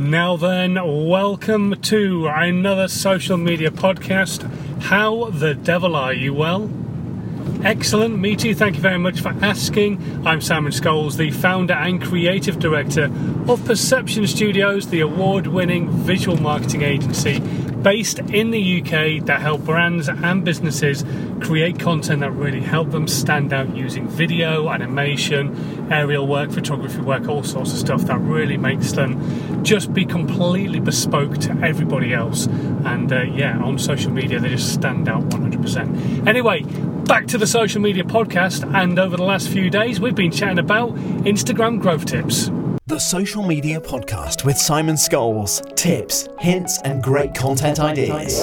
Now then, welcome to another social media podcast. How the devil are you? Well, excellent. Me too. Thank you very much for asking. I'm Simon Scholes, the founder and creative director of Perception Studios, the award winning visual marketing agency based in the UK that help brands and businesses create content that really help them stand out using video, animation, aerial work, photography work, all sorts of stuff that really makes them just be completely bespoke to everybody else. And uh, yeah, on social media, they just stand out 100%. Anyway, back to the social media podcast. And over the last few days, we've been chatting about Instagram growth tips. The Social Media Podcast with Simon Scholes. Tips, hints, and great content ideas.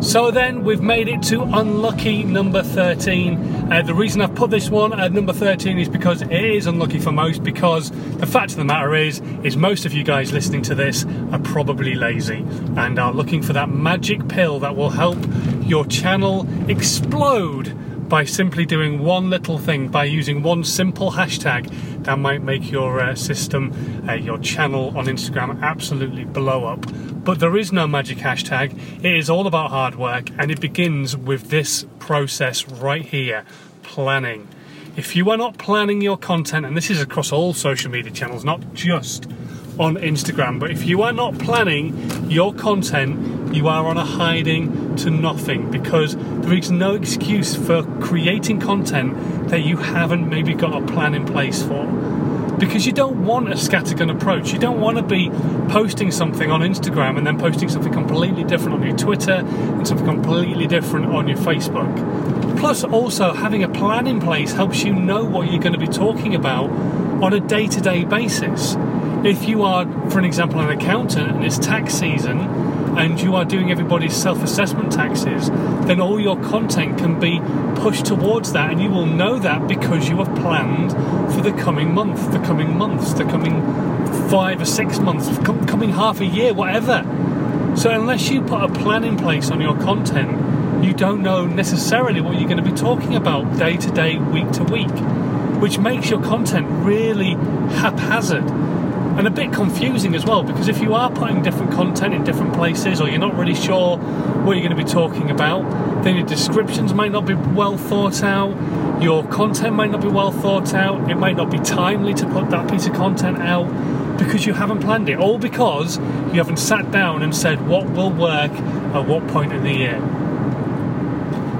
So then we've made it to unlucky number 13. Uh, the reason I've put this one at number 13 is because it is unlucky for most because the fact of the matter is is most of you guys listening to this are probably lazy and are looking for that magic pill that will help your channel explode by simply doing one little thing, by using one simple hashtag that might make your uh, system, uh, your channel on Instagram absolutely blow up. But there is no magic hashtag, it is all about hard work, and it begins with this process right here planning. If you are not planning your content, and this is across all social media channels, not just on Instagram, but if you are not planning your content, you are on a hiding to nothing because there is no excuse for creating content that you haven't maybe got a plan in place for. Because you don't want a scattergun approach. You don't want to be posting something on Instagram and then posting something completely different on your Twitter and something completely different on your Facebook. Plus, also having a plan in place helps you know what you're going to be talking about on a day to day basis. If you are, for an example, an accountant and it's tax season and you are doing everybody's self assessment taxes, then all your content can be pushed towards that, and you will know that because you have planned for the coming month, the coming months, the coming five or six months, coming half a year, whatever. So, unless you put a plan in place on your content, you don't know necessarily what you're going to be talking about day to day, week to week, which makes your content really haphazard and a bit confusing as well because if you are putting different content in different places or you're not really sure what you're going to be talking about, then your descriptions might not be well thought out, your content might not be well thought out, it might not be timely to put that piece of content out because you haven't planned it, all because you haven't sat down and said what will work at what point in the year.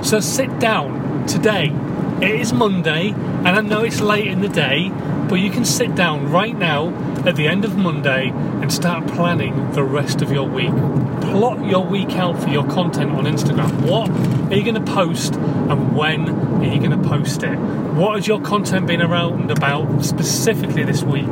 So sit down today. It is Monday, and I know it's late in the day, but you can sit down right now at the end of Monday and start planning the rest of your week. Plot your week out for your content on Instagram. What are you going to post and when are you going to post it? What has your content been around about specifically this week?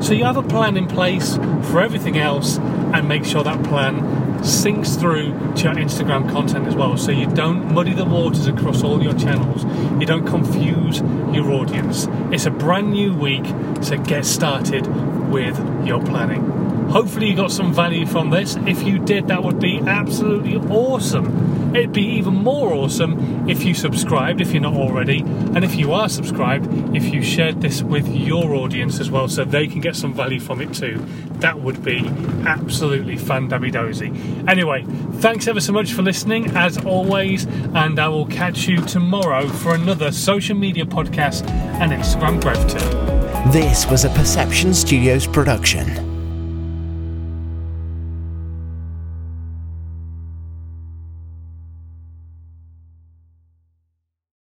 So you have a plan in place for everything else and make sure that plan sinks through to your Instagram content as well. So you don't muddy the waters across all your channels. You don't confuse your audience. It's a brand new week, so get started with your planning. Hopefully, you got some value from this. If you did, that would be absolutely awesome. It'd be even more awesome if you subscribed, if you're not already, and if you are subscribed, if you shared this with your audience as well so they can get some value from it too. That would be absolutely dabby dozy. Anyway, thanks ever so much for listening, as always, and I will catch you tomorrow for another social media podcast and Instagram growth tip. This was a Perception Studios production.